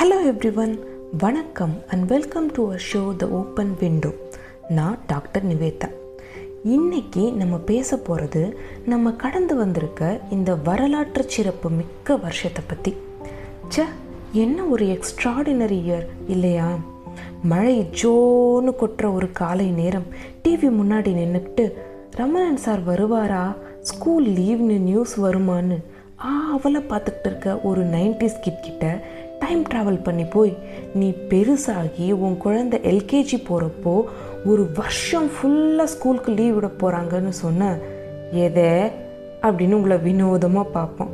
Hello everyone வணக்கம் and welcome to our show the open window நான் doctor Nivetha. இன்னைக்கு நம்ம பேச போகிறது நம்ம கடந்து வந்திருக்க இந்த வரலாற்று சிறப்பு மிக்க வருஷத்தை பற்றி ச என்ன ஒரு எக்ஸ்ட்ராடினரி இயர் இல்லையா? மழை ஜோன்னு கொட்டுற ஒரு காலை நேரம் டிவி முன்னாடி நின்றுக்கிட்டு ரமணன் சார் வருவாரா? ஸ்கூல் லீவ்னு நியூஸ் வருமான்னு ஆவலை பார்த்துக்கிட்டு இருக்க ஒரு நைன்டிஸ் கிட் கிட்ட டைம் ட்ராவல் பண்ணி போய் நீ பெருசாகி உன் குழந்தை எல்கேஜி போகிறப்போ ஒரு வருஷம் ஃபுல்லாக ஸ்கூலுக்கு லீவ் விட போகிறாங்கன்னு சொன்ன எதை? அப்படின்னு உங்களை வினோதமாக பார்ப்போம்.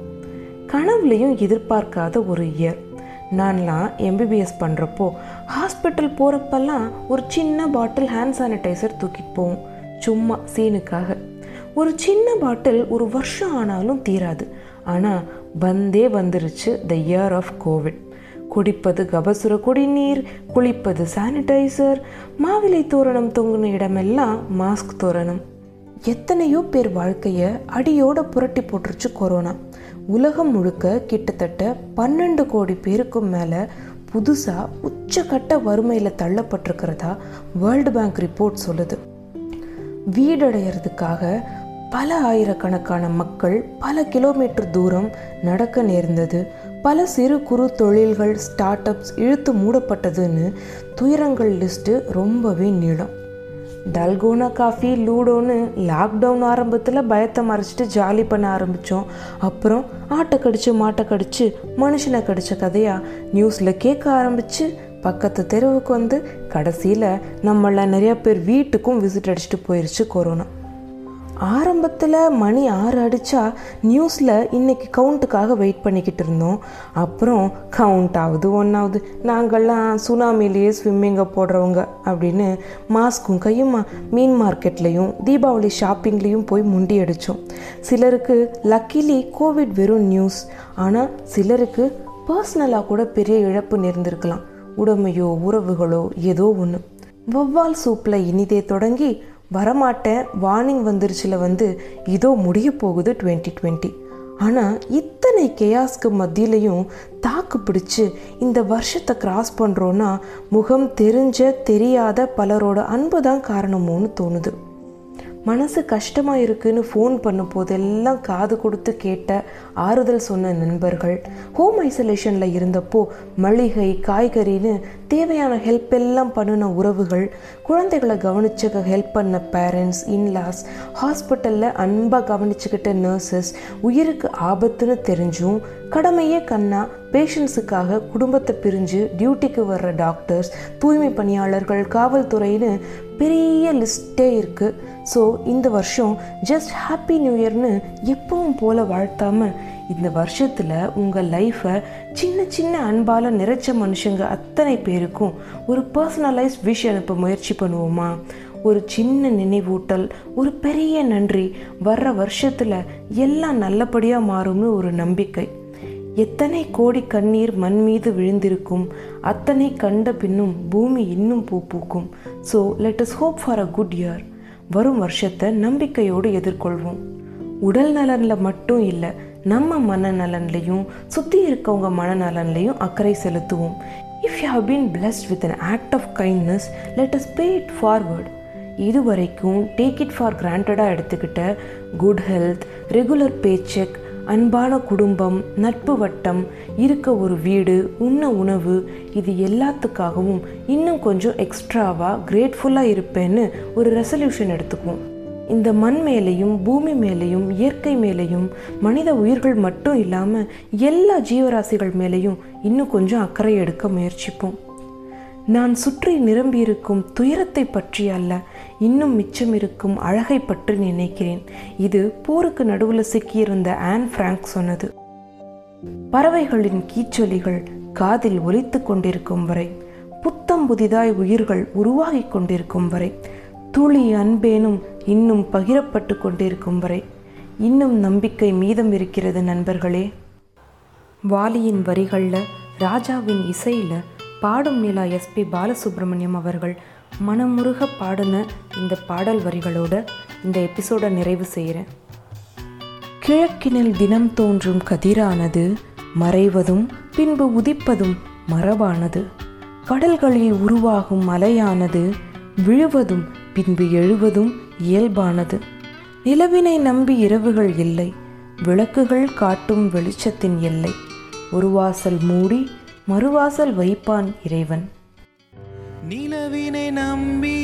கனவுலையும் எதிர்பார்க்காத ஒரு இயர் நான்லாம் எம்பிபிஎஸ் பண்ணுறப்போ ஹாஸ்பிட்டல் போகிறப்பெல்லாம் ஒரு சின்ன பாட்டில் ஹேண்ட் சானிடைசர் தூக்கிட்டு போவோம் சும்மா சீனுக்காக ஒரு சின்ன பாட்டில் ஒரு வருஷம் ஆனாலும் தீராது. ஆனால் வந்தே வந்துருச்சு த இயர் ஆஃப் கோவிட் குடிப்பது கபசுர குடிநீர் குளிப்பது சானிடைசர் மாவிலை தோரணம் தொங்குன இடமெல்லாம் மாஸ்க் தோரணம். எத்தனையோ பேர் வாழ்க்கையை அடியோட புரட்டி போட்டுருச்சு கொரோனா உலகம் முழுக்க கிட்டத்தட்ட பன்னெண்டு கோடி பேருக்கும் மேலே புதுசாக உச்சக்கட்ட வறுமையில் தள்ளப்பட்டிருக்கிறதா வேர்ல்டு பேங்க் ரிப்போர்ட் சொல்லுது. வீடடைகிறதுக்காக பல ஆயிரக்கணக்கான மக்கள் பல கிலோமீட்டர் தூரம் நடக்க நேர்ந்தது பல சிறு குறு தொழில்கள் ஸ்டார்ட் அப்ஸ் இழுத்து மூடப்பட்டதுன்னு துயரங்கள் லிஸ்ட்டு ரொம்பவே நீளம். டல்கோனா காஃபி லூடோன்னு லாக்டவுன் ஆரம்பத்தில் பயத்தை மறைச்சிட்டு ஜாலி பண்ண ஆரம்பித்தோம் அப்புறம் ஆட்டை கடிச்சு மாட்டை கடிச்சு மனுஷனை கடித்த கதையாக நியூஸில் கேட்க ஆரம்பித்து பக்கத்து தெருவுக்கு வந்து கடைசியில் நம்மள நிறையா பேர் வீட்டுக்கும் விசிட் அடிச்சுட்டு போயிடுச்சு கொரோனா ஆரம்பத்தில் மணி ஆறு அடித்தா நியூஸில் இன்றைக்கி கவுண்ட்டுக்காக வெயிட் பண்ணிக்கிட்டு இருந்தோம். அப்புறம் கவுண்ட் ஆகுது ஒன்றாவது நாங்கள்லாம் சுனாமிலேயே ஸ்விம்மிங்கை போடுறவங்க அப்படின்னு மாஸ்க்கும் கையுமா மீன் மார்க்கெட்லேயும் தீபாவளி ஷாப்பிங்லேயும் போய் முண்டி அடித்தோம் சிலருக்கு லக்கிலி கோவிட் வெறும் நியூஸ் ஆனால் சிலருக்கு பர்சனலாக கூட பெரிய இழப்பு நேர்ந்திருக்கலாம். உடமையோ உறவுகளோ ஏதோ ஒன்று வௌவால் சூப்பில் இனிதே தொடங்கி வரமாட்டேன் வார்னிங் வந்துருச்சுல வந்து இதோ முடிய போகுது டுவெண்ட்டி டுவெண்ட்டி ஆனால் இத்தனை கெயாஸ்க்கு மத்தியிலையும் தாக்கு பிடிச்சு இந்த வருஷத்தை கிராஸ் பண்ணுறோன்னா முகம் தெரிஞ்ச தெரியாத பலரோட அன்பு தான் காரணமோன்னு தோணுது. மனசு கஷ்டமாக இருக்குன்னு ஃபோன் பண்ணும் போதெல்லாம் காது கொடுத்து கேட்ட ஆறுதல் சொன்ன நண்பர்கள் ஹோம் ஐசோலேஷனில் இருந்தப்போ மளிகை காய்கறின்னு தேவையான ஹெல்ப் எல்லாம் பண்ணின உறவுகள் குழந்தைகளை கவனிச்சுக்க ஹெல்ப் பண்ண பேரண்ட்ஸ் இன்லாஸ் ஹாஸ்பிட்டலில் அன்பாக கவனிச்சுக்கிட்ட நர்சஸ் உயிருக்கு ஆபத்துன்னு தெரிஞ்சும் கடமையே கண்ணா பேஷண்ட்ஸுக்காக குடும்பத்தை பிரிஞ்சு டியூட்டிக்கு வர்ற டாக்டர்ஸ் தூய்மை பணியாளர்கள் காவல்துறைன்னு பெரிய லிஸ்ட்டே இருக்குது ஸோ இந்த வருஷம் ஜஸ்ட் ஹாப்பி நியூ இயர்னு எப்பவும் போல் வாழ்த்தாமல் இந்த வருஷத்தில் உங்கள் லைஃப்பை சின்ன சின்ன அன்பால் நிறைச்ச மனுஷங்க அத்தனை பேருக்கும் ஒரு பர்சனலைஸ் விஷ் அனுப்ப முயற்சி பண்ணுவோமா? ஒரு சின்ன நினைவூட்டல் ஒரு பெரிய நன்றி வர்ற வருஷத்தில் எல்லாம் நல்லபடியாக மாறும்னு ஒரு நம்பிக்கை. எத்தனை கோடி கண்ணீர் மண் மீது விழுந்திருக்கும் அத்தனை கண்ட பின்னும் பூமி இன்னும் பூ பூக்கும். So let us hope for a good year வரும் வருஷத்தை நம்பிக்கையோடு எதிர்கொள்வோம். உடல் நலனில் மட்டும் இல்லை நம்ம மனநலன்லையும் சுற்றி இருக்கவங்க மனநலன்லையும் அக்கறை செலுத்துவோம். If you have been blessed with an act of kindness let us pay it forward இது வரைக்கும் டேக் இட் ஃபார் கிராண்டடாக எடுத்துக்கிட்ட good health regular pay check அன்பான குடும்பம் நட்பு வட்டம் இருக்க ஒரு வீடு உண்ண உணவு இது எல்லாத்துக்காகவும் இன்னும் கொஞ்சம் எக்ஸ்ட்ராவாக கிரேட்ஃபுல்லாக இருப்பேன்னு ஒரு ரெசல்யூஷன் எடுத்துக்குவோம். இந்த மண் மேலேயும் பூமி மேலேயும் இயற்கை மேலேயும் மனித உயிர்கள் மட்டும் இல்லாமல் எல்லா ஜீவராசிகள் மேலேயும் இன்னும் கொஞ்சம் அக்கறை எடுக்க முயற்சிப்போம். நான் சுற்றி நிரம்பியிருக்கும் துயரத்தை பற்றி அல்ல இன்னும் மிச்சம் இருக்கும் அழகை பற்றி நினைக்கிறேன். இது போருக்கு நடுவில் சிக்கியிருந்த ஆன் ஃப்ராங்க் சொன்னது. பறவைகளின் கீச்சொலிகள் காதில் ஒலித்து கொண்டிருக்கும் வரை புத்தம் புதிதாய் உயிர்கள் உருவாகி கொண்டிருக்கும் வரை துளி அன்பேனும் இன்னும் பகிரப்பட்டு கொண்டிருக்கும் வரை இன்னும் நம்பிக்கை மீதம் இருக்கிறது நண்பர்களே. வாலியின் வரிகளில் ராஜாவின் இசையில் பாடும் நிலா எஸ்பி பாலசுப்ரமணியம் அவர்கள் மனமுருக பாடின இந்த பாடல் வரிகளோட இந்த எபிசோடை நிறைவு செய்கிறேன். கிழக்கினில் தினம் தோன்றும் கதிரானது மறைவதும் பின்பு உதிப்பதும் மரபானது. கடல்களில் உருவாகும் மலையானது விழுவதும் பின்பு எழுவதும் இயல்பானது. நிலவினை நம்பி இரவுகள் இல்லை விளக்குகள் காட்டும் வெளிச்சத்தின் எல்லை. ஒரு வாசல் மூடி மறுவாசல் வைப்பான் இறைவன். நிலவினை நம்பி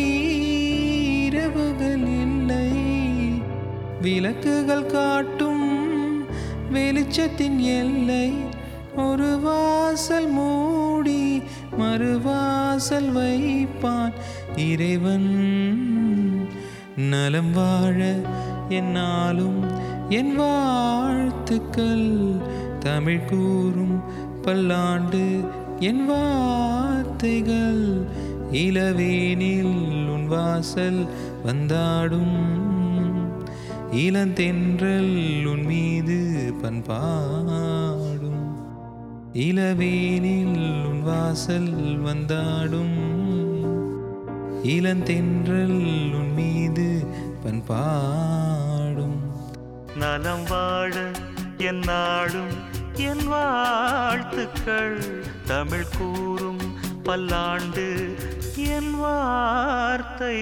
இரவுகள் இல்லை. விளக்குகள் காட்டும் வெளிச்சத்தின் எல்லை. ஒரு வாசல் மூடி மறுவாசல் வைப்பான் இறைவன். நலம் வாழ என்னாலும் என் வாழ்த்துக்கள் தமிழ் கூறும் பல்லாண்டு என் வார்த்தைகள் இளவேனில் உன் வாசல் வந்தாடும். இளந்தென்றல் உன் மீது பண்பாடும். இளவேனில் உன் வாசல் வந்தாடும். இளந்தென்றல் உன் மீது பண்பாடும். நலம் வாழ என் நாடும் என் வாழ்த்துக்கள். தமிழ் கூறும் பல்லாண்டு என் வார்த்தைகள்.